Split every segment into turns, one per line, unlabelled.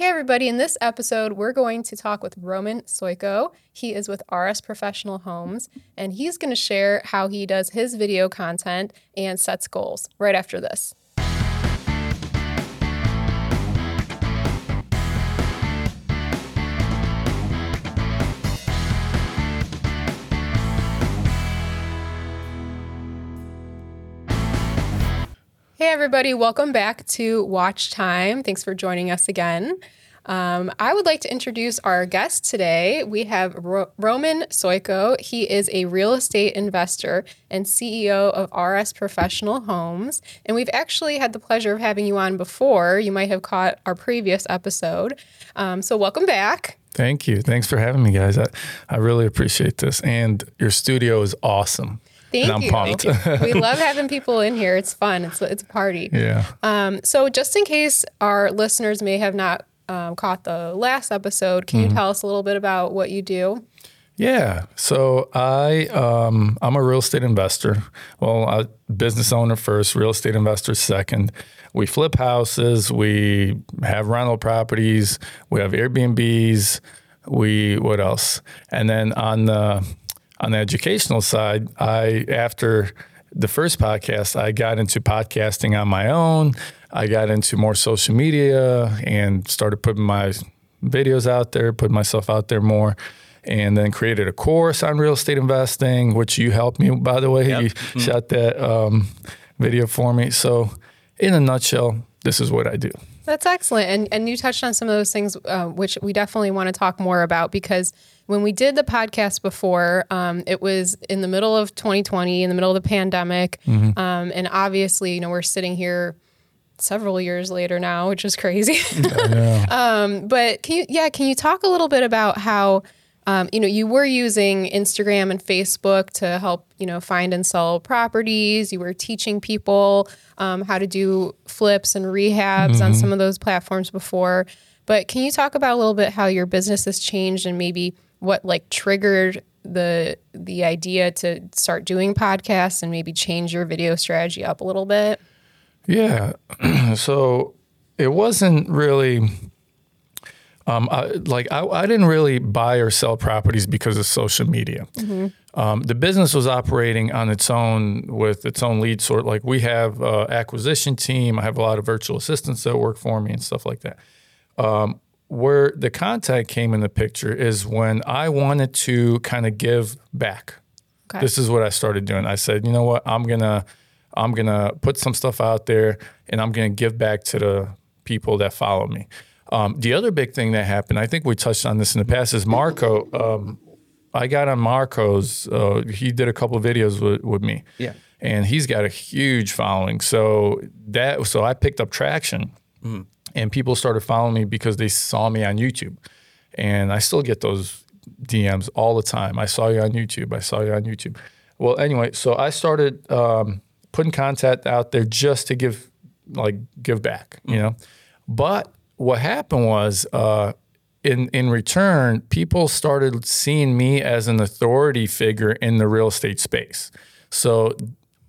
Hey, everybody. In this episode, we're going to talk with Roman Soyko. He is with RS Professional Homes, and he's going to share how he does his video content and sets goals right after this. Everybody, welcome back to Watch Time. Thanks for joining us again. Um, I would like to introduce our guest today. We have Ro- Roman Soyko. He is a real estate investor and CEO of RS Professional Homes. And we've actually had the pleasure of having you on before. You might have caught our previous episode. Um, so, welcome back.
Thank you. Thanks for having me, guys. I, I really appreciate this. And your studio is awesome.
Thank you.
pumped.
we love having people in here. It's fun. It's it's a party.
yeah.
Um, so, just in case our listeners may have not um, caught the last episode, can
Mm-hmm.
you tell us a little bit about what you do?
Yeah. So I um, I'm a real estate investor. Well, a business owner first, real estate investor second. We flip houses. We have rental properties. We have Airbnbs. We what else? And then on the on the educational side, I after the first podcast, I got into podcasting on my own. I got into more social media and started putting my videos out there, putting myself out there more and then created a course on real estate investing, which you helped me, by the way. You shot that um, video for me. So, in a nutshell, this is what I do.
That's excellent. And and you touched on some of those things, uh, which we definitely want to talk more about because when we did the podcast before, um, it was in the middle of 2020, in the middle of the pandemic,
Mm-hmm.
um, and obviously, you know, we're sitting here several years later now, which is crazy. um, but can you, yeah, can you talk a little bit about how? Um, you know, you were using Instagram and Facebook to help, you know, find and sell properties. You were teaching people um, how to do flips and rehabs on some of those platforms before. But can you talk about a little bit how your business has changed and maybe what like triggered the the idea to start doing podcasts and maybe change your video strategy up a little bit?
Yeah. so, it wasn't really. Um, I, like I, I didn't really buy or sell properties because of social media. Um, the business was operating on its own with its own lead sort. Like we have uh, acquisition team. I have a lot of virtual assistants that work for me and stuff like that. Um, where the contact came in the picture is when I wanted to kind of give back.
Okay.
This is what I started doing. I said, you know what, I'm gonna, I'm gonna put some stuff out there, and I'm gonna give back to the people that follow me. Um, the other big thing that happened, I think we touched on this in the past, is Marko. Um, I got on Marko's. Uh, he did a couple of videos with, with me.
Yeah.
and he's got a huge following. So that so I picked up traction, and people started following me because they saw me on YouTube, and I still get those DMs all the time. I saw you on YouTube. I saw you on YouTube. Well, anyway, so I started um, putting content out there just to give like give back, you know. But what happened was, uh, in in return, people started seeing me as an authority figure in the real estate space. So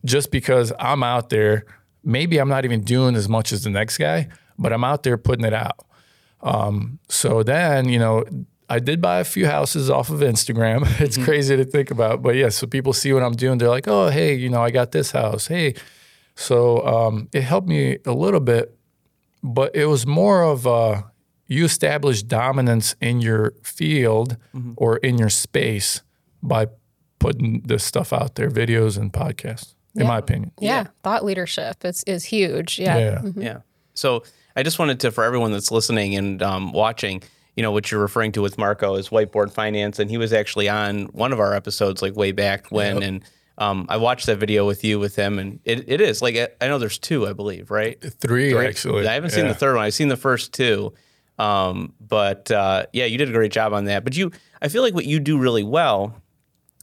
just because I'm out there, maybe I'm not even doing as much as the next guy, but I'm out there putting it out. Um, so then, you know, I did buy a few houses off of Instagram. It's crazy to think about, but yeah. So people see what I'm doing. They're like, "Oh, hey, you know, I got this house. Hey." So um, it helped me a little bit, but it was more of uh, you establish dominance in your field or in your space by putting this stuff out there, videos and podcasts. In my opinion.
Yeah, thought leadership is is huge. Yeah.
Yeah.
Yeah. So I just wanted to, for everyone that's listening and um, watching, you know, what you're referring to with Marko is whiteboard finance, and he was actually on one of our episodes like way back when, and um, I watched that video with you with him, and it, it is like I know there's two, I believe, right?
Three, actually.
I haven't seen the third one. I've seen the first two. Um, but uh, yeah, you did a great job on that. But you, I feel like what you do really well,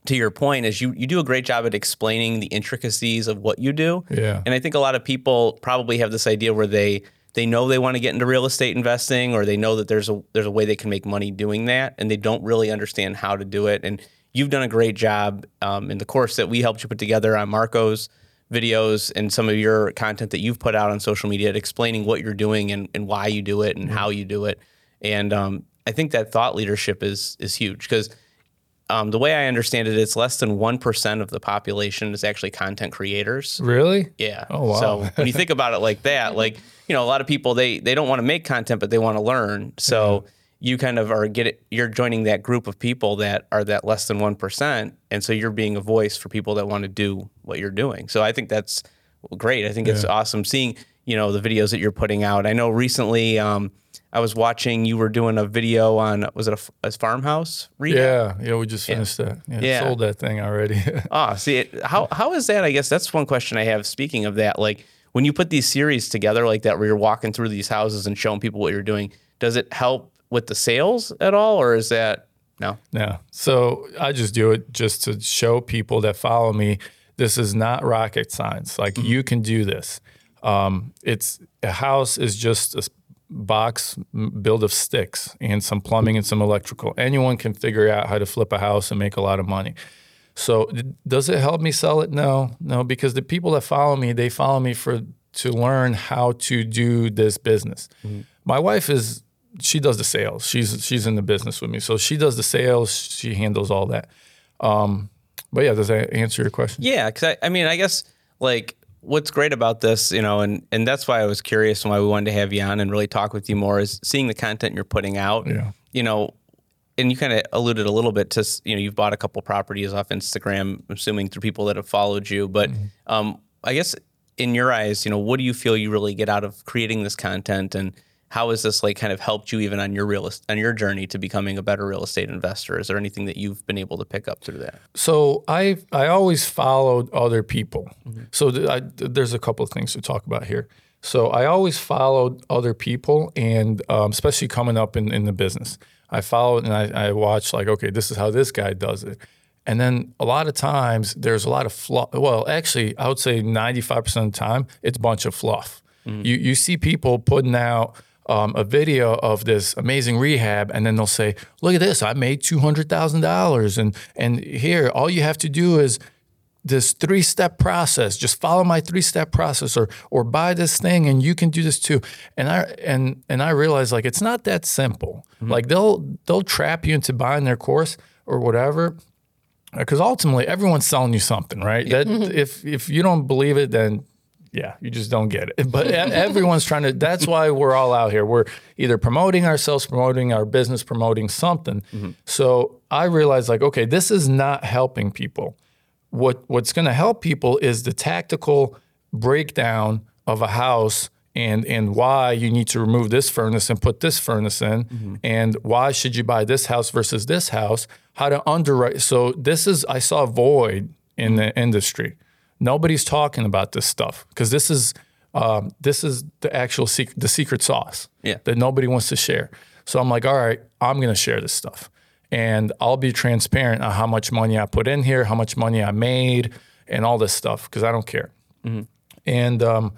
to your point, is you you do a great job at explaining the intricacies of what you do.
Yeah.
And I think a lot of people probably have this idea where they they know they want to get into real estate investing, or they know that there's a there's a way they can make money doing that, and they don't really understand how to do it. And you've done a great job um, in the course that we helped you put together on Marko's videos and some of your content that you've put out on social media explaining what you're doing and, and why you do it and how you do it. And um, I think that thought leadership is is huge because um, the way I understand it, it's less than one percent of the population is actually content creators.
Really?
Yeah.
Oh, wow.
So when you think about it like that, like you know, a lot of people they they don't want to make content, but they want to learn. So you kind of are get it, you're joining that group of people that are that less than one percent, and so you're being a voice for people that want to do what you're doing. So I think that's great. I think it's awesome seeing you know the videos that you're putting out. I know recently. Um, I was watching you were doing a video on was it a, a farmhouse rehab?
Yeah, yeah, we just finished that. Yeah,
Yeah.
sold that thing already.
Ah, see, it, how how is that? I guess that's one question I have. Speaking of that, like when you put these series together like that, where you're walking through these houses and showing people what you're doing, does it help with the sales at all, or is that no?
No. So I just do it just to show people that follow me this is not rocket science. Like you can do this. Um, it's a house is just a box built of sticks and some plumbing and some electrical. Anyone can figure out how to flip a house and make a lot of money. So does it help me sell it? No, no, because the people that follow me, they follow me for to learn how to do this business. My wife is she does the sales. She's she's in the business with me, so she does the sales. She handles all that. Um, but yeah, does that answer your question?
Yeah, because I, I mean, I guess like what's great about this, you know, and and that's why I was curious and why we wanted to have you on and really talk with you more is seeing the content you're putting out.
Yeah.
You know, and you kind of alluded a little bit to you know you've bought a couple properties off Instagram, I'm assuming through people that have followed you. But um, I guess in your eyes, you know, what do you feel you really get out of creating this content and how has this like kind of helped you even on your real est- on your journey to becoming a better real estate investor? Is there anything that you've been able to pick up through that?
So I I always followed other people. So th- I, there's a couple of things to talk about here. So I always followed other people, and um, especially coming up in, in the business, I followed and I, I watched like, okay, this is how this guy does it. And then a lot of times there's a lot of fluff. Well, actually, I would say 95% of the time it's a bunch of fluff. You you see people putting out um, a video of this amazing rehab, and then they'll say, "Look at this! I made two hundred thousand dollars, and and here all you have to do is this three step process. Just follow my three step process, or or buy this thing, and you can do this too." And I and and I realized like it's not that simple. Like they'll they'll trap you into buying their course or whatever, because ultimately everyone's selling you something, right? That if if you don't believe it, then yeah, you just don't get it. But everyone's trying to. That's why we're all out here. We're either promoting ourselves, promoting our business, promoting something. Mm-hmm. So I realized like, okay, this is not helping people. What what's going to help people is the tactical breakdown of a house and and why you need to remove this furnace and put this furnace in mm-hmm. and why should you buy this house versus this house how to underwrite so this is i saw a void in the industry nobody's talking about this stuff because this is um, this is the actual secret the secret sauce
Yeah.
that nobody wants to share so i'm like all right i'm going to share this stuff and i'll be transparent on how much money i put in here how much money i made and all this stuff because i don't care and um,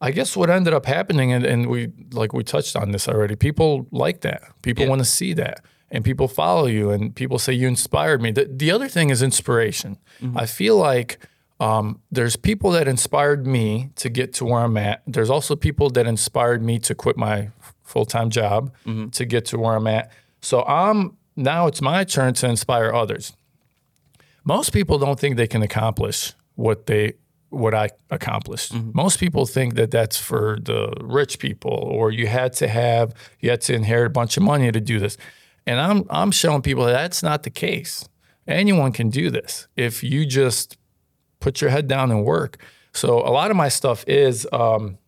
I guess what ended up happening, and, and we like we touched on this already. People like that. People want to see that, and people follow you, and people say you inspired me. The, the other thing is inspiration. I feel like um, there's people that inspired me to get to where I'm at. There's also people that inspired me to quit my full time job to get to where I'm at. So I'm now it's my turn to inspire others most people don't think they can accomplish what they what I accomplished. Most people think that that's for the rich people, or you had to have you had to inherit a bunch of money to do this. And I'm I'm showing people that that's not the case. Anyone can do this if you just put your head down and work. So a lot of my stuff is um,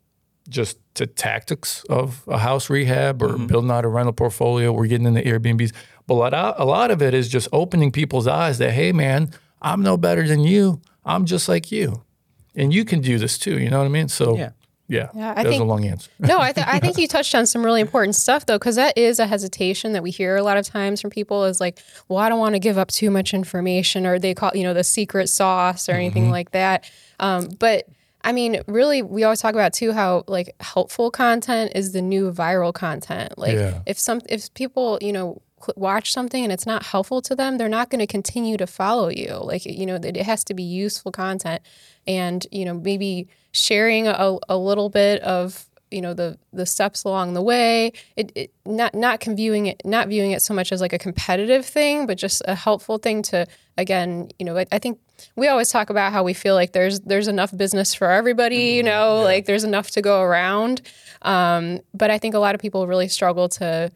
just the tactics of a house rehab or building out a rental portfolio. We're getting into Airbnbs, but a lot, a lot of it is just opening people's eyes that hey, man, I'm no better than you. I'm just like you, and you can do this too. You know what I mean? So
Yeah.
Yeah,
Yeah, I
that was a long answer.
no, I, th- I think you touched on some really important stuff though, because that is a hesitation that we hear a lot of times from people is like, well, I don't want to give up too much information, or they call you know the secret sauce or anything
Mm-hmm.
like that. Um, but I mean, really, we always talk about too how like helpful content is the new viral content. Like
Yeah.
if some if people you know watch something and it's not helpful to them, they're not going to continue to follow you. Like, you know, it has to be useful content and, you know, maybe sharing a, a little bit of you know the the steps along the way it, it, not not viewing it not viewing it so much as like a competitive thing but just a helpful thing to again you know I, I think we always talk about how we feel like there's there's enough business for everybody you mm-hmm. know yeah. like there's enough to go around um, but i think a lot of people really struggle to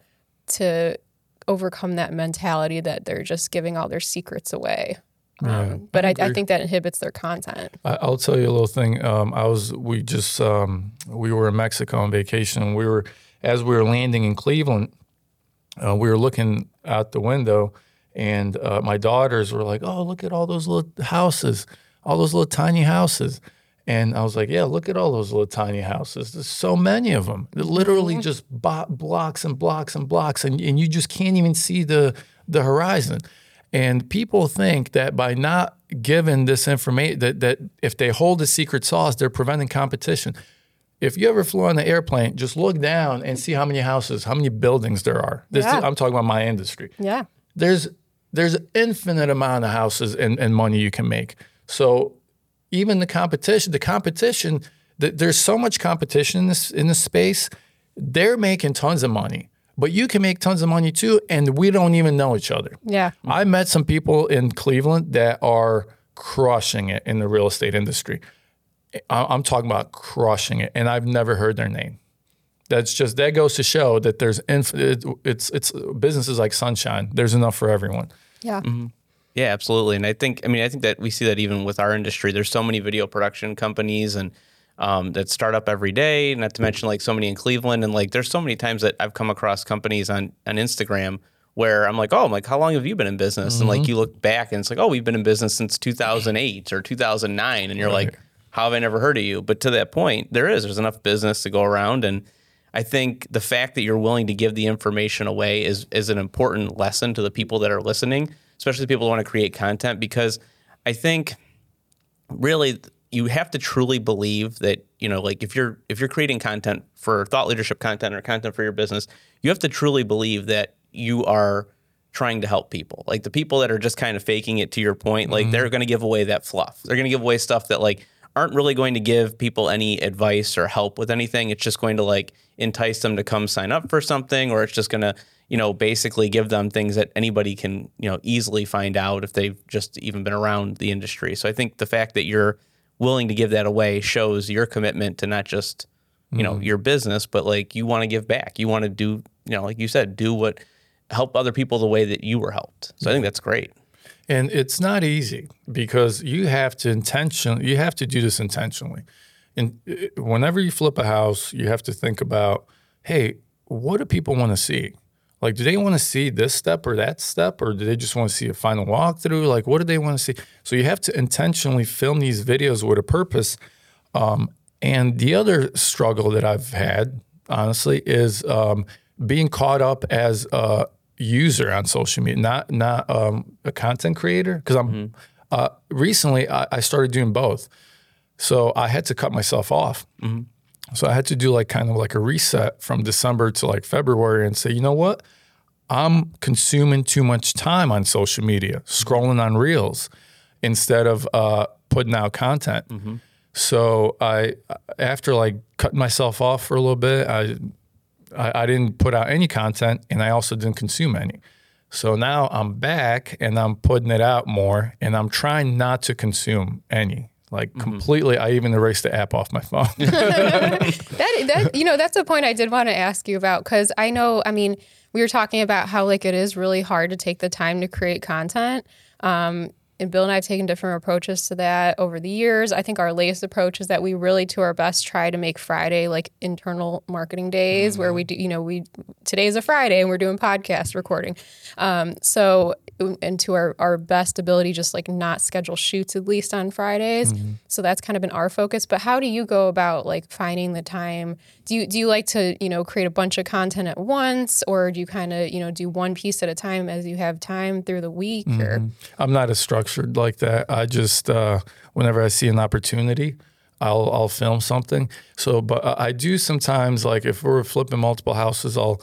to overcome that mentality that they're just giving all their secrets away. Um, but I, I, I, think that inhibits their content.
I, will tell you a little thing. Um, I was we just um, we were in Mexico on vacation. We were as we were landing in Cleveland. Uh, we were looking out the window, and uh, my daughters were like, "Oh, look at all those little houses, all those little tiny houses." And I was like, yeah, look at all those little tiny houses. There's so many of them. They're literally mm-hmm. just bo- blocks and blocks and blocks, and, and you just can't even see the, the horizon. And people think that by not giving this information, that, that if they hold the secret sauce, they're preventing competition. If you ever flew on an airplane, just look down and see how many houses, how many buildings there are. This yeah. is, I'm talking about my industry.
Yeah.
There's there's an infinite amount of houses and, and money you can make. So even the competition, the competition, the, there's so much competition in this in this space. They're making tons of money, but you can make tons of money too, and we don't even know each other.
Yeah,
I met some people in Cleveland that are crushing it in the real estate industry. I'm talking about crushing it, and I've never heard their name. That's just that goes to show that there's infinite. It's it's businesses like sunshine. There's enough for everyone.
Yeah. Mm-hmm.
Yeah, absolutely. And I think, I mean, I think that we see that even with our industry. There's so many video production companies and um, that start up every day. Not to mention like so many in Cleveland. And like, there's so many times that I've come across companies on on Instagram where I'm like, oh, I'm like, how long have you been in business? Mm-hmm. And like, mm-hmm. you look back and it's like, oh, we've been in business since 2008 or 2009, and you're right. like, how have I never heard of you? But to that point, there is. There's enough business to go around and. I think the fact that you're willing to give the information away is is an important lesson to the people that are listening especially people who want to create content, because I think really you have to truly believe that you know like if you're if you're creating content for thought leadership content or content for your business you have to truly believe that you are trying to help people like the people that are just kind of faking it to your point like mm-hmm. they're going to give away that fluff they're going to give away stuff that like aren't really going to give people any advice or help with anything it's just going to like entice them to come sign up for something or it's just going to you know, basically give them things that anybody can, you know, easily find out if they've just even been around the industry. So I think the fact that you're willing to give that away shows your commitment to not just, you mm-hmm. know, your business, but like you want to give back. You want to do, you know, like you said, do what help other people the way that you were helped. So I think that's great.
And it's not easy because you have to intentionally, you have to do this intentionally. And uh, whenever you flip a house, you have to think about, hey, what do people want to see? Like, do they want to see this step or that step, or do they just want to see a final walkthrough? Like, what do they want to see? So you have to intentionally film these videos with a purpose. Um, and the other struggle that I've had, honestly, is um, being caught up as a user on social media, not not um, a content creator. Because I'm mm-hmm. uh, recently I, I, started doing both, so I had to cut myself off. Mm-hmm. So I had to do like kind of like a reset from December to like February and say, you know what? I'm consuming too much time on social media, scrolling on reels instead of uh, putting out content. Mm-hmm. So I, after like cutting myself off for a little bit, I, I, I didn't put out any content, and I also didn't consume any. So now I'm back and I'm putting it out more, and I'm trying not to consume any like mm-hmm. completely. I even erased the app off my phone.
that, that you know that's a point I did want to ask you about because I know I mean we were talking about how like it is really hard to take the time to create content. Um, and Bill and I have taken different approaches to that over the years. I think our latest approach is that we really, to our best, try to make Friday like internal marketing days mm-hmm. where we do, you know, we today is a Friday and we're doing podcast recording. Um, so and to our, our best ability, just like not schedule shoots at least on Fridays. Mm-hmm. So that's kind of been our focus. But how do you go about like finding the time? Do you do you like to you know create a bunch of content at once, or do you kind of you know do one piece at a time as you have time through the week? Mm-hmm. Or
I'm not as structured like that. I just uh, whenever I see an opportunity. I'll I'll film something. So, but I do sometimes like if we're flipping multiple houses, I'll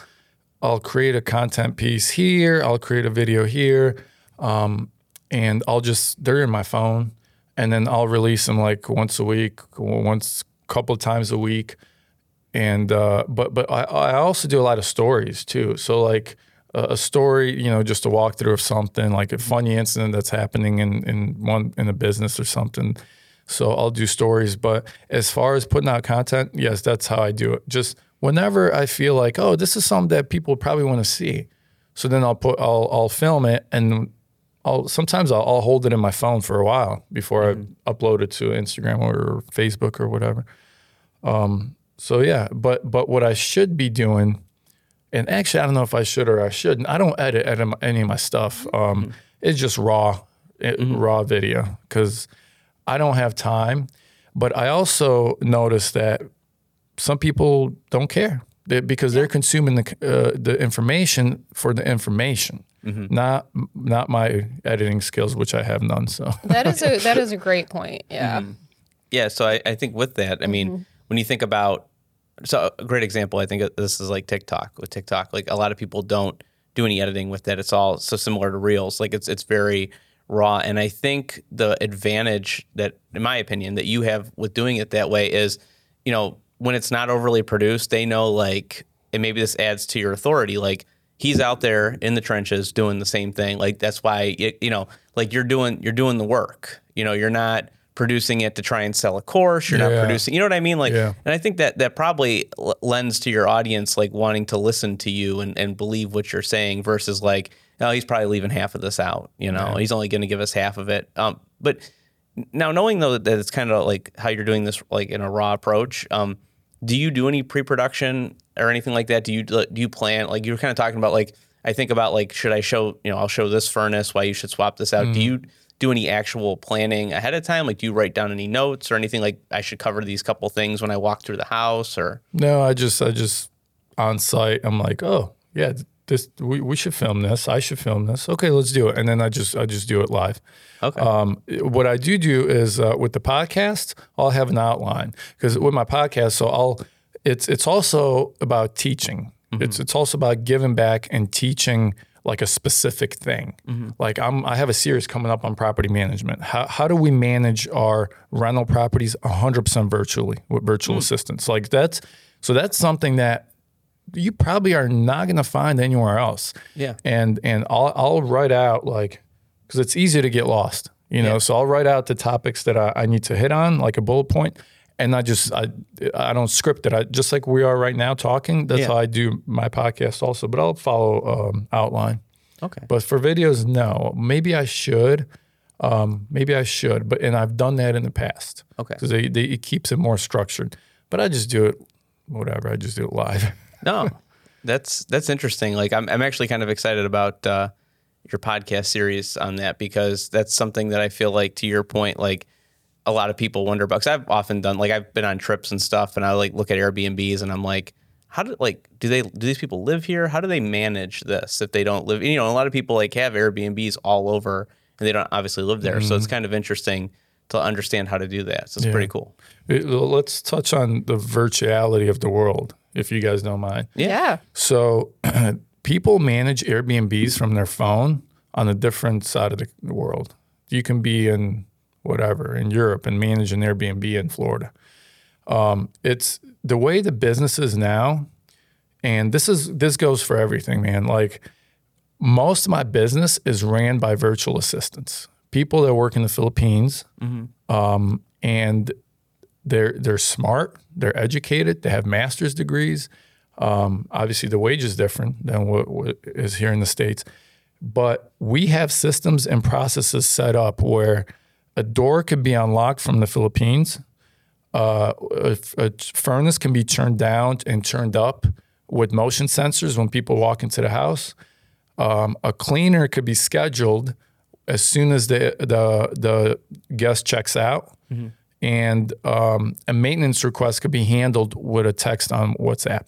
I'll create a content piece here. I'll create a video here, um, and I'll just they're in my phone, and then I'll release them like once a week, once a couple times a week, and uh, but but I, I also do a lot of stories too. So like a story, you know, just a walkthrough of something like a funny incident that's happening in in one in a business or something. So I'll do stories. But as far as putting out content, yes, that's how I do it. Just whenever I feel like, oh, this is something that people probably want to see. So then I'll put I'll I'll film it and I'll sometimes I'll, I'll hold it in my phone for a while before mm-hmm. I upload it to Instagram or Facebook or whatever. Um, so yeah, but but what I should be doing, and actually I don't know if I should or I shouldn't. I don't edit, edit any of my stuff. Um, mm-hmm. It's just raw, it, mm-hmm. raw video because I don't have time. But I also notice that some people don't care because they're consuming the uh, the information for the information, mm-hmm. not not my editing skills, which I have none. So
that is a that is a great point. Yeah, mm-hmm.
yeah. So I, I think with that, I mean, mm-hmm. when you think about so a great example, I think this is like TikTok. With TikTok, like a lot of people don't do any editing with that. It's all so similar to Reels. Like it's it's very raw. And I think the advantage that, in my opinion, that you have with doing it that way is, you know, when it's not overly produced, they know like, and maybe this adds to your authority, like he's out there in the trenches doing the same thing. Like that's why, it, you know, like you're doing, you're doing the work. You know, you're not producing it to try and sell a course. You're yeah. not producing, you know what I mean? Like, yeah. and I think that that probably lends to your audience like wanting to listen to you and, and believe what you're saying versus like, oh, he's probably leaving half of this out. You know, yeah. he's only going to give us half of it. Um, but now knowing though that it's kind of like how you're doing this like in a raw approach, um, do you do any pre-production or anything like that? Do you do you plan like you were kind of talking about like I think about like should I show you know I'll show this furnace why you should swap this out. Mm. Do you do any actual planning ahead of time? Like do you write down any notes or anything like I should cover these couple things when I walk through the house or
No, I just I just on site I'm like, "Oh, yeah, this we, we should film this. I should film this. Okay, let's do it." And then I just I just do it live.
Okay.
Um, what I do do is uh, with the podcast, I'll have an outline because with my podcast, so I'll it's it's also about teaching. Mm-hmm. It's it's also about giving back and teaching like a specific thing. Mm-hmm. Like I'm I have a series coming up on property management. How how do we manage our rental properties 100% virtually with virtual mm. assistants? Like that's so that's something that you probably are not going to find anywhere else.
Yeah.
And and I'll I'll write out like because it's easy to get lost, you know. Yeah. So I'll write out the topics that I, I need to hit on, like a bullet point, and I just I I don't script it. I just like we are right now talking. That's yeah. how I do my podcast also. But I'll follow um, outline.
Okay.
But for videos, no. Maybe I should. Um, maybe I should. But and I've done that in the past.
Okay.
Because it keeps it more structured. But I just do it, whatever. I just do it live.
no, that's that's interesting. Like I'm I'm actually kind of excited about uh, your podcast series on that because that's something that I feel like to your point, like a lot of people wonder about. Cause I've often done like I've been on trips and stuff, and I like look at Airbnbs and I'm like, how do like do they do these people live here? How do they manage this if they don't live? You know, a lot of people like have Airbnbs all over and they don't obviously live there, mm-hmm. so it's mm-hmm. kind of interesting to understand how to do that. So it's yeah. pretty cool.
Let's touch on the virtuality of the world if you guys don't mind.
Yeah.
So people manage Airbnbs from their phone on a different side of the world. You can be in whatever in Europe and manage an Airbnb in Florida. Um, it's the way the business is now, and this is this goes for everything, man. Like most of my business is ran by virtual assistants, people that work in the Philippines, mm-hmm. um, and they're they're smart, they're educated, they have master's degrees. Um, obviously, the wage is different than what, what is here in the states, but we have systems and processes set up where a door could be unlocked from the Philippines. Uh, a, a furnace can be turned down and turned up with motion sensors when people walk into the house. Um, a cleaner could be scheduled as soon as the the the guest checks out. Mm-hmm and um, a maintenance request could be handled with a text on WhatsApp.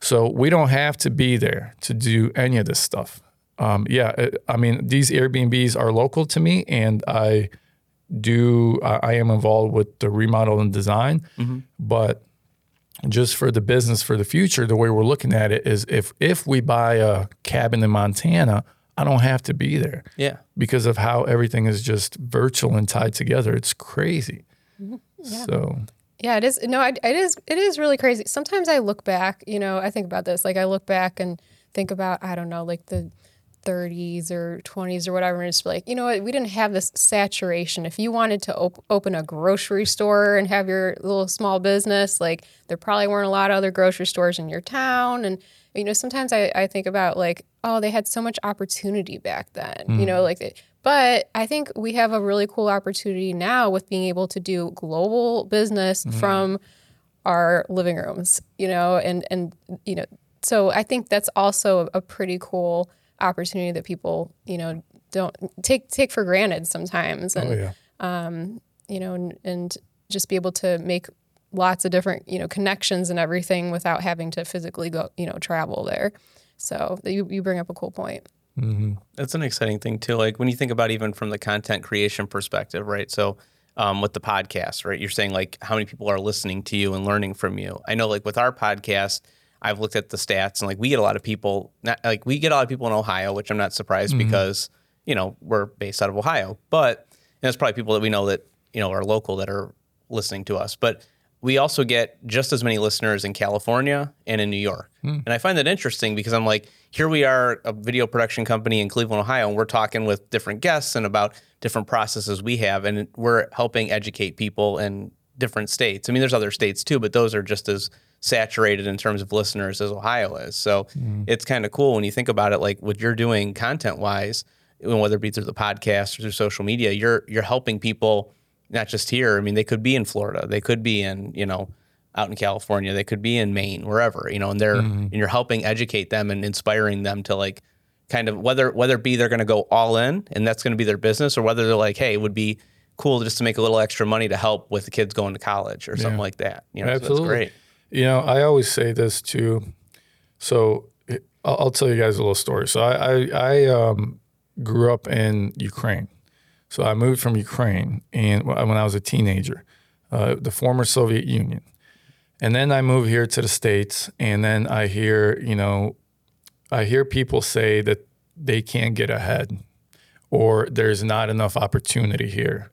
So we don't have to be there to do any of this stuff. Um, yeah, uh, I mean these Airbnbs are local to me, and I do I, I am involved with the remodel and design, mm-hmm. but just for the business for the future, the way we're looking at it is if if we buy a cabin in Montana, I don't have to be there.
Yeah.
Because of how everything is just virtual and tied together. It's crazy.
Yeah.
So
Yeah, it is. No, it is. It is really crazy. Sometimes I look back. You know, I think about this. Like I look back and think about I don't know, like the 30s or 20s or whatever, and it's like you know what, we didn't have this saturation. If you wanted to op- open a grocery store and have your little small business, like there probably weren't a lot of other grocery stores in your town, and you know, sometimes I, I think about like, oh, they had so much opportunity back then, you know, mm. like, they, but I think we have a really cool opportunity now with being able to do global business mm-hmm. from our living rooms, you know, and, and, you know, so I think that's also a pretty cool opportunity that people, you know, don't take, take for granted sometimes. Oh, and,
oh yeah.
Um, you know, and, and just be able to make lots of different, you know, connections and everything without having to physically go, you know, travel there. So you, you bring up a cool point.
That's an exciting thing too. Like when you think about even from the content creation perspective, right? So um, with the podcast, right? You're saying like how many people are listening to you and learning from you. I know like with our podcast, I've looked at the stats and like we get a lot of people, not like we get a lot of people in Ohio, which I'm not surprised because you know we're based out of Ohio, but and there's probably people that we know that you know are local that are listening to us, but we also get just as many listeners in California and in New York. Hmm. And I find that interesting because I'm like, here we are, a video production company in Cleveland, Ohio, and we're talking with different guests and about different processes we have, and we're helping educate people in different states. I mean, there's other states too, but those are just as saturated in terms of listeners as Ohio is. So hmm. it's kind of cool when you think about it, like what you're doing content wise, whether it be through the podcast or through social media, you're you're helping people not just here. I mean, they could be in Florida, they could be in you know out in California, they could be in Maine, wherever you know, and they're and you're helping educate them and inspiring them to like kind of whether whether it be they're going to go all in and that's going to be their business, or whether they're like, hey, it would be cool just to make a little extra money to help with the kids going to college or something like that. You know, so
Absolutely.
that's great.
You know, I always say this too. So I'll, I'll tell you guys a little story. So I, I, I um, grew up in Ukraine. So I moved from Ukraine and when I was a teenager, uh, the former Soviet Union. And then I moved here to the States. And then I hear, you know, I hear people say that they can't get ahead or there's not enough opportunity here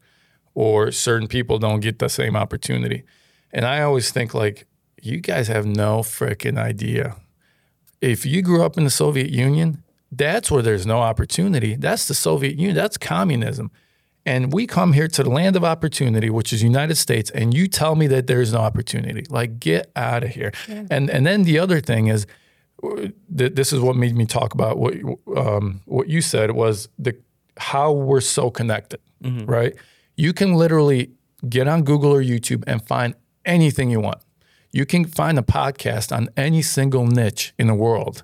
or certain people don't get the same opportunity. And I always think like, you guys have no freaking idea. If you grew up in the Soviet Union, that's where there's no opportunity. That's the Soviet Union. That's communism. And we come here to the land of opportunity, which is United States, and you tell me that there's no opportunity. Like, get out of here. And and then the other thing is, uh, th- this is what made me talk about what you- um, what you said was the how we're so connected, right? You can literally get on Google or YouTube and find anything you want. You can find a podcast on any single niche in the world.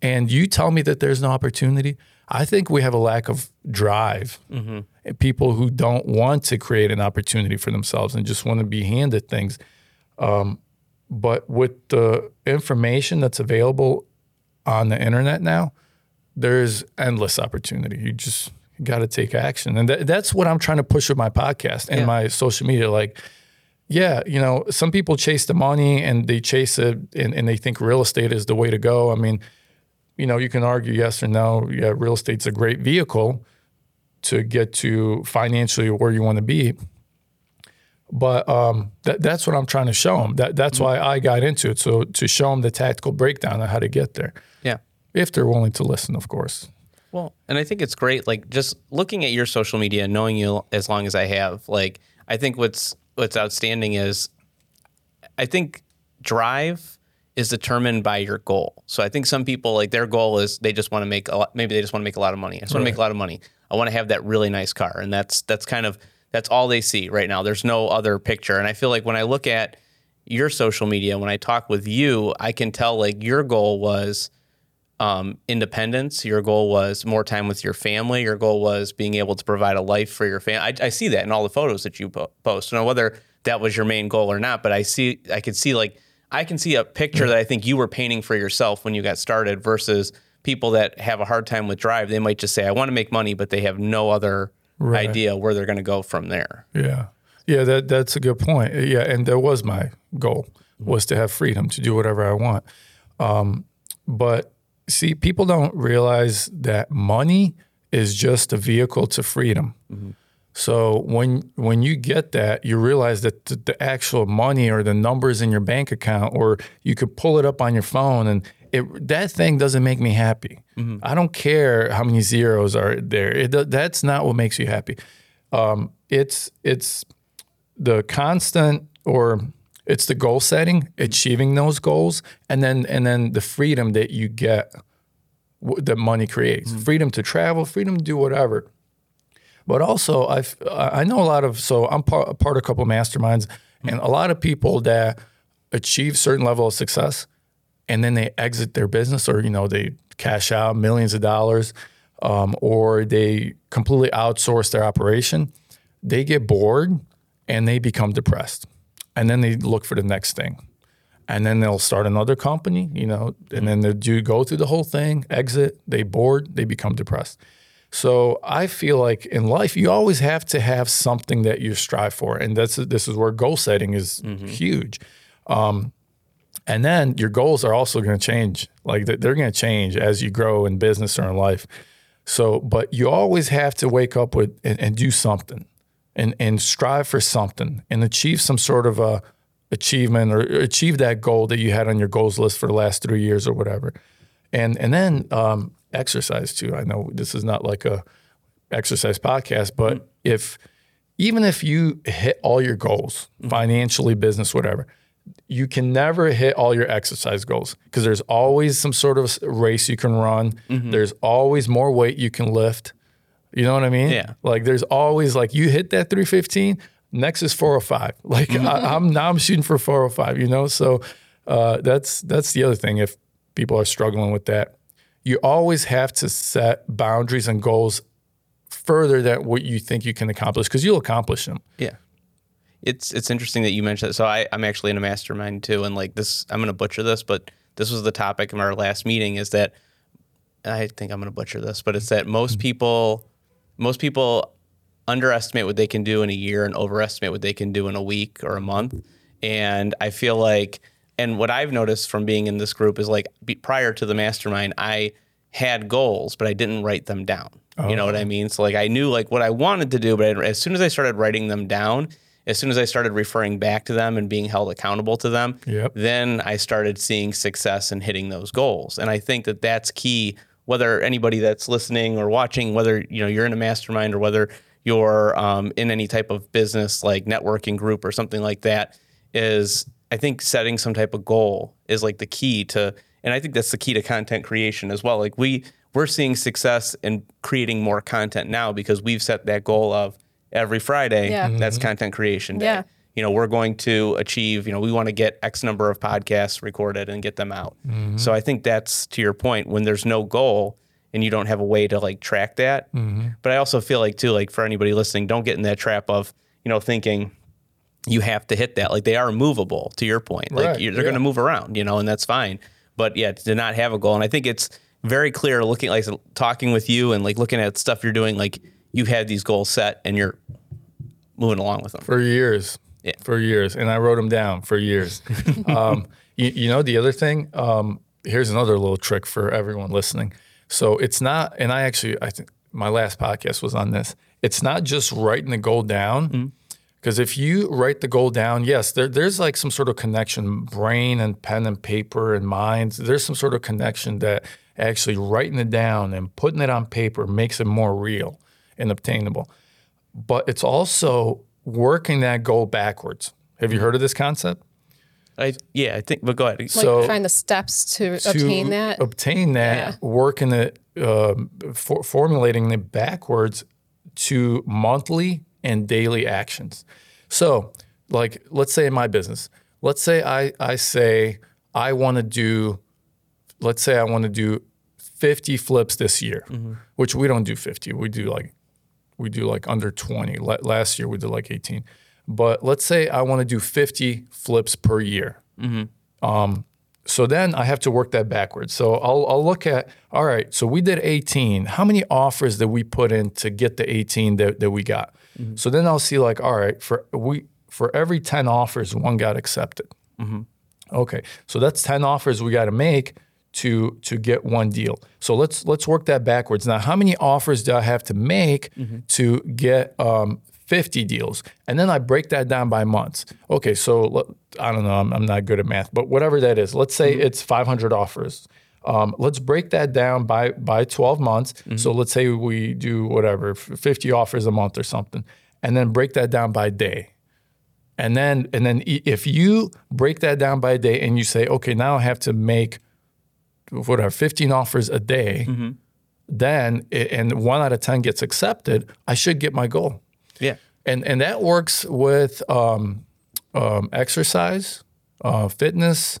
And you tell me that there's no opportunity. I think we have a lack of drive. And People who don't want to create an opportunity for themselves and just want to be handed things. Um, but with the information that's available on the internet now, there's endless opportunity. You just got to take action. And that, that's what I'm trying to push with my podcast and
Yeah.
my social media. Like, yeah, you know, some people chase the money and they chase it and, and they think real estate is the way to go. I mean, you know, you can argue yes or no. Yeah, real estate's a great vehicle to get to financially where you want to be. But um, that, that's what I'm trying to show them. That, that's why I got into it. So to show them the tactical breakdown on how to get there,
Yeah.
if they're willing to listen, of course.
Well, and I think it's great. Like just looking at your social media, knowing you as long as I have, like I think what's what's outstanding is, I think drive is determined by your goal. So I think some people like their goal is they just want to make a lot. Maybe they just want to make a lot of money. I just want to make a lot of money. I want to have that really nice car, and that's that's kind of that's all they see right now. There's no other picture, and I feel like when I look at your social media, when I talk with you, I can tell like your goal was um, independence. Your goal was more time with your family. Your goal was being able to provide a life for your family. I, I see that in all the photos that you po- post. Now, whether that was your main goal or not, but I see, I could see like, I can see a picture that I think you were painting for yourself when you got started versus people that have a hard time with drive. They might just say, I want to make money, but they have no other idea where they're going to go from there.
Yeah. Yeah, that that's a good point. Yeah, and that was my goal. was to have freedom to do whatever I want. Um, but see, people don't realize that money is just a vehicle to freedom. So when when you get that, you realize that the, the actual money or the numbers in your bank account, or you could pull it up on your phone, and it, that thing doesn't make me happy. I don't care how many zeros are there. It, that's not what makes you happy. Um, it's it's the constant or it's the goal setting, achieving those goals, and then and then the freedom that you get that money creates. Freedom to travel, freedom to do whatever. But also, I've I know a lot of so I'm part, a part of a couple of masterminds, and a lot of people that achieve certain level of success, and then they exit their business, or you know they cash out millions of dollars, um, or they completely outsource their operation. They get bored and they become depressed, and then they look for the next thing, and then they'll start another company, you know, and then they do go through the whole thing, exit, they bored, they become depressed. So I feel like in life you always have to have something that you strive for, and that's this is where goal setting is huge. Um, and then your goals are also going to change, like they- they're going to change as you grow in business or in life. So, but you always have to wake up with and, and do something, and and strive for something, and achieve some sort of a achievement or achieve that goal that you had on your goals list for the last three years or whatever and and then um, exercise too. I know this is not like a exercise podcast, but mm. if even if you hit all your goals, mm-hmm. financially, business, whatever, you can never hit all your exercise goals because there's always some sort of race you can run. Mm-hmm. There's always more weight you can lift. You know what I mean?
Yeah.
Like there's always like you hit that 315, next is 405. Like I, I'm now I'm shooting for 405. You know, so uh, that's that's the other thing. If people are struggling with that, you always have to set boundaries and goals further than what you think you can accomplish because you'll accomplish them.
Yeah. It's it's interesting that you mentioned that. So I, I'm actually in a mastermind too, and like this I'm gonna butcher this, but this was the topic of our last meeting is that I think I'm gonna butcher this, but it's that most mm-hmm. people most people underestimate what they can do in a year and overestimate what they can do in a week or a month. And I feel like and what I've noticed from being in this group is like be, prior to the mastermind, I had goals, but I didn't write them down. You know what I mean? So like I knew like what I wanted to do, but I, as soon as I started writing them down, as soon as I started referring back to them and being held accountable to them,
Yep.
then I started seeing success and hitting those goals. And I think that that's key. Whether anybody that's listening or watching, whether you know you're in a mastermind or whether you're um, in any type of business like networking group or something like that, is I think setting some type of goal is like the key to, and I think that's the key to content creation as well. Like we we're seeing success in creating more content now because we've set that goal of every Friday.
Yeah. Mm-hmm.
That's content creation day.
Yeah.
You know, we're going to achieve. You know, we want to get X number of podcasts recorded and get them out. Mm-hmm. So I think that's to your point when there's no goal and you don't have a way to like track that. Mm-hmm. But I also feel like too, like for anybody listening, don't get in that trap of you know thinking you have to hit that. Like they are movable. To your point, like
Right,
you're, they're
yeah.
going to move around, you know, and that's fine. But yeah, to not have a goal, and I think it's very clear looking like talking with you and like looking at stuff you're doing. Like you have these goals set and you're moving along with them.
for years.
Yeah.
For years. And I wrote them down for years. um, you, you know, the other thing, um, here's another little trick for everyone listening. So it's not, and I actually, I think my last podcast was on this. It's not just writing the goal down. Because if you write the goal down, yes, there, there's like some sort of connection, brain and pen and paper and mind. There's some sort of connection that actually writing it down and putting it on paper makes it more real and obtainable but it's also working that goal backwards. Have you heard of this concept?
I, yeah, I think. But go ahead.
Like
So-
find the steps to,
To
obtain that.
Obtain that,
Yeah.
working it, um, for, formulating it backwards to monthly and daily actions. So, like, let's say in my business, let's say I, I say I want to do, let's say I want to do 50 flips this year, which we don't do 50. We do like we do like under 20. La- Last year we did like 18. But let's say I want to do 50 flips per year. Um, so then I have to work that backwards. So I'll, I'll look at, all right, so we did 18. How many offers did we put in to get the 18 that, that we got? Mm-hmm. So then I'll see like, all right, for we for every 10 offers, one got accepted. Mm-hmm. Okay, so that's 10 offers we got to make to to get one deal. So let's let's work that backwards. Now, how many offers do I have to make mm-hmm. to get um, 50 deals? And then I break that down by months. Okay, so let- I don't know, I'm, I'm not good at math, but whatever that is, let's say it's 500 offers. Um, let's break that down by by 12 months. So let's say we do whatever, 50 offers a month or something, and then break that down by day. And then and then if you break that down by day and you say, okay, now I have to make whatever 15 offers a day, then i- and one out of 10 gets accepted, I should get my goal.
Yeah.
And and that works with um, um, exercise, uh, fitness,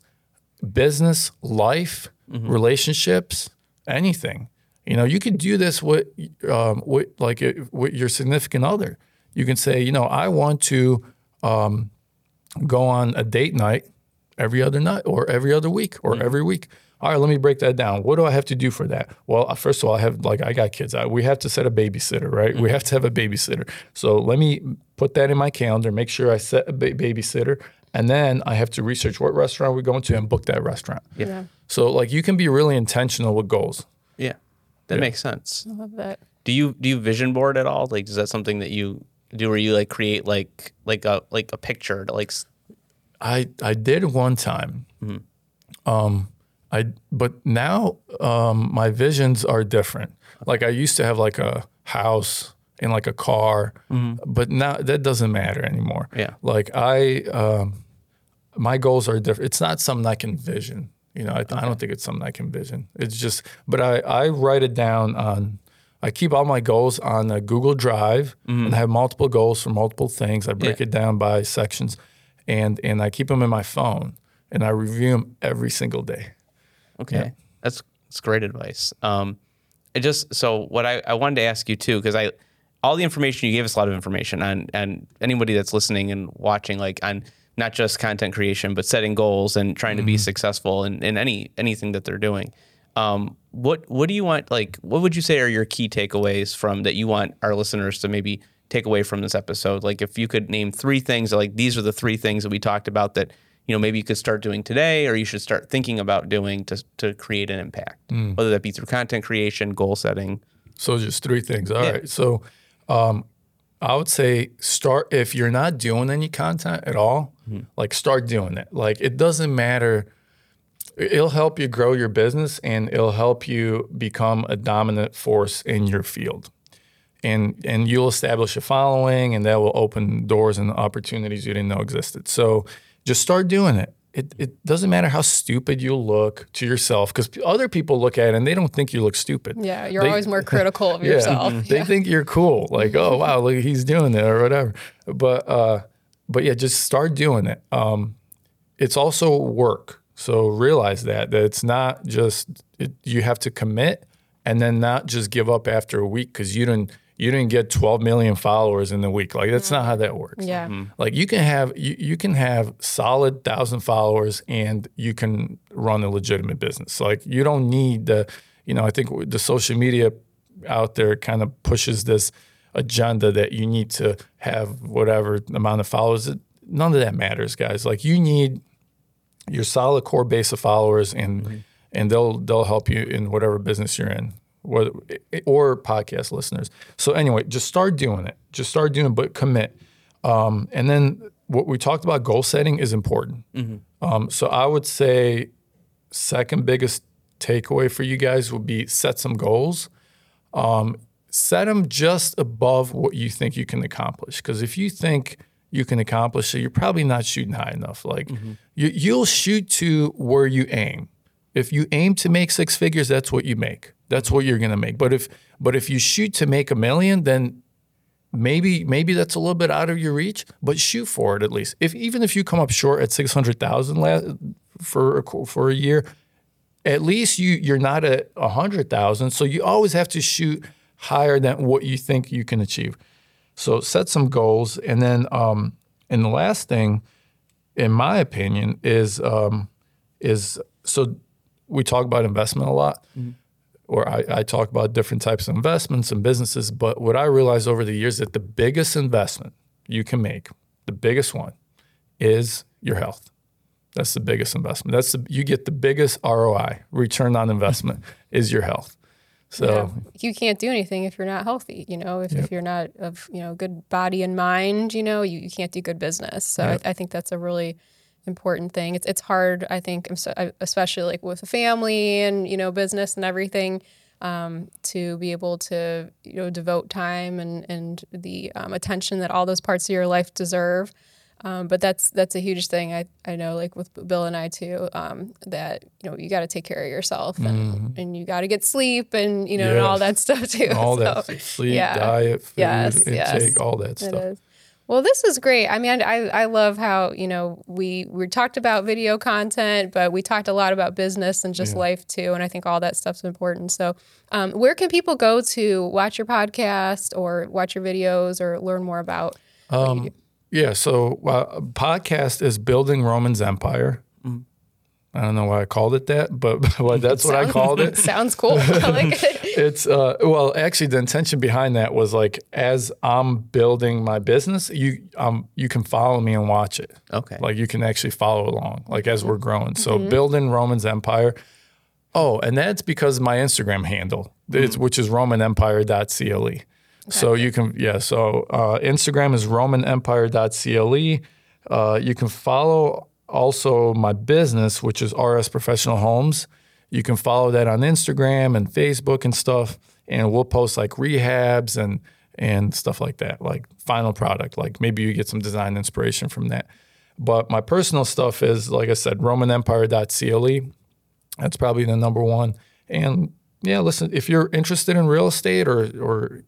business, life, relationships, anything. You know, you can do this with um, with like uh, with your significant other. You can say, you know, I want to um, go on a date night every other night or every other week or every week. All right, let me break that down. What do I have to do for that? Well, first of all, I have like I got kids. I, we have to set a babysitter, right? We have to have a babysitter. So let me put that in my calendar. Make sure I set a ba- babysitter, and then I have to research what restaurant we're going to and book that restaurant.
Yeah.
So like you can be really intentional with goals.
Yeah. That makes sense.
I love that.
Do you do you vision board at all? Like, is that something that you do where you like create like like a like a picture to like
I I did one time. Um, I but now um, my visions are different. Like I used to have like a house and like a car, but now that doesn't matter anymore.
Yeah.
Like I, um, my goals are different. It's not something I can vision. You know, I, I don't think it's something I can vision. It's just, but I I write it down on. I keep all my goals on a Google Drive, and I have multiple goals for multiple things. I break
Yeah.
it down by sections, and and I keep them in my phone, and I review them every single day.
Okay, that's that's great advice. Um, I just so what I, I wanted to ask you too because I all the information you gave us a lot of information on and anybody that's listening and watching like on not just content creation but setting goals and trying to be successful in, in any anything that they're doing. Um, what what do you want like what would you say are your key takeaways from that you want our listeners to maybe take away from this episode? Like if you could name three things like these are the three things that we talked about that you know maybe you could start doing today or you should start thinking about doing to to create an impact whether that be through content creation goal setting
So just three things. All right. So um, I would say start if you're not doing any content at all, like start doing it. Like it doesn't matter. It'll help you grow your business and it'll help you become a dominant force in your field. And and you'll establish a following and that will open doors and opportunities you didn't know existed. So just start doing it. It, it doesn't matter how stupid you look to yourself because other people look at it and they don't think you look stupid.
Yeah, you're
They-
always more critical of yourself.
They think you're cool, like, oh wow, look, he's doing it or whatever. But uh, but yeah, just start doing it. Um, it's also work, so realize that that it's not just it, you have to commit and then not just give up after a week because you didn't you didn't get 12 million followers in the week. Like that's not how that works.
Yeah.
Like you can have you, you can have solid thousand followers and you can run a legitimate business. Like you don't need the you know I think the social media out there kind of pushes this agenda that you need to have whatever amount of followers. None of that matters, guys. Like you need your solid core base of followers and and they'll they'll help you in whatever business you're in whether, or podcast listeners. So anyway just start doing it. Just start doing it but commit. Um, and then what we talked about goal setting is important. Um, so i would say second biggest takeaway for you guys would be set some goals. Um, set them just above what you think you can accomplish. Because if you think you can accomplish it, you're probably not shooting high enough. Like mm-hmm. you, you'll shoot to where you aim. If you aim to make six figures, that's what you make. That's what you're gonna make. But if but if you shoot to make a million, then maybe maybe that's a little bit out of your reach. But shoot for it at least. If even if you come up short at six hundred thousand for a, for a year, at least you you're not at a hundred thousand. So you always have to shoot higher than what you think you can achieve. So set some goals, and then um, and the last thing, in my opinion, is um, is so we talk about investment a lot, or I, I talk about different types of investments and businesses. But what I realized over the years that the biggest investment you can make, the biggest one, is your health. That's the biggest investment. That's the, you get the biggest ROI, return on investment, is your health. So
Yeah. you can't do anything if you're not healthy. You know, if, if you're not of you know good body and mind, you know, you, you can't do good business. So I, I think that's a really important thing. It's it's hard. I think, I'm so- I- especially like with a family and you know business and everything, um, to be able to you know devote time and and the um, attention that all those parts of your life deserve. Um, but that's that's a huge thing. I, I know, like with Bill and I too, um, that you know you got to take care of yourself and, and you got to get sleep and you know and all
Mm-hmm.
That stuff too.
all that
So,
sleep,
yeah.
diet, food,
Yes,
intake,
yes.
all that stuff.
Well, this is great. I mean, I, I love how, you know, we, we talked about video content, but we talked a lot about business and just life too. And I think all that stuff's important. So, um, where can people go to watch your podcast or watch your videos or learn more about? what you do?
Yeah. So uh, podcast is building Roman's empire. I don't know why I called it that, but, but that's what I called it.
Sounds cool. I like it.
It's uh well actually the intention behind that was like as I'm building my business, you um you can follow me and watch it.
Okay.
Like you can actually follow along like as we're growing. So building Roman's empire. Oh, and that's because of my Instagram handle, it's, which is romanempire.cle. So you can yeah, so uh, Instagram is romanempire.cle. Uh, you can follow also my business, which is RS Professional Homes. You can follow that on Instagram and Facebook and stuff, and we'll post like rehabs and and stuff like that, like final product. Like maybe you get some design inspiration from that. But my personal stuff is, like I said, romanempire.cle. That's probably the number one. And yeah, listen, if you're interested in real estate or or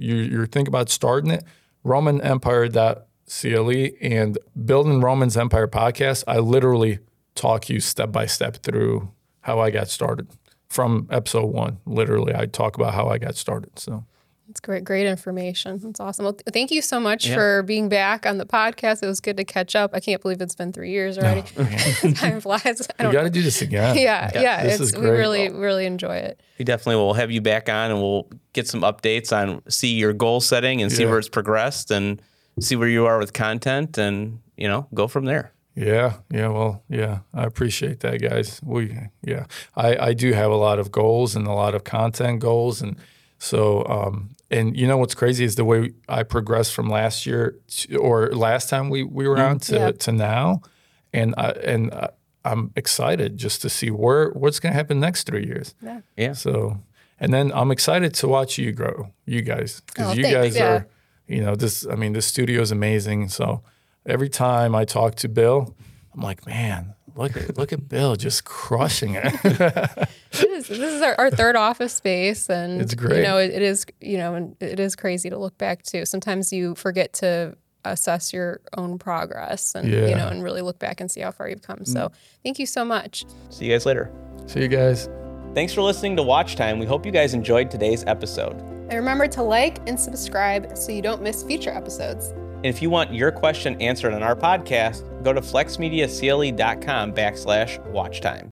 you you're thinking about starting it, roman romanempire.cle and building Roman's Empire podcast, I literally talk you step by step through how I got started from episode one. Literally, I talk about how I got started. So
It's great, great information. That's awesome. Well, th- thank you so much for being back on the podcast. It was good to catch up. I can't believe it's been three years already. Time flies. I
we
don't
got to do this again.
yeah, yeah.
this
it's,
is
we
great.
really, really enjoy it.
We definitely will have you back on and we'll get some updates on see your goal setting and see where it's progressed and see where you are with content and you know go from there.
Yeah, yeah, well, yeah, I appreciate that, guys. We, yeah, I, I do have a lot of goals and a lot of content goals, and so, um, and you know what's crazy is the way I progressed from last year to, or last time we we were on to
Yeah.
to now, and I and I, I'm excited just to see where what's going to happen next three years.
Yeah.
Yeah.
So, and then I'm excited to watch you grow, you guys, because
Oh,
you
thanks,
guys
yeah.
are, you know, this. I mean, this studio is amazing. So every time I talk to Bill, I'm like, man, look at look at Bill just crushing it.
It is. This is our, our third office space, and
It's great.
You know, it, it is. You know, and it is crazy to look back to. Sometimes you forget to assess your own progress, and you know, and really look back and see how far you've come. So, mm. thank you so much.
See you guys later.
See you guys.
Thanks for listening to Watch Time. We hope you guys enjoyed today's episode.
And remember to like and subscribe so you don't miss future episodes.
And if you want your question answered on our podcast, go to flexmediacle.com backslash watch time.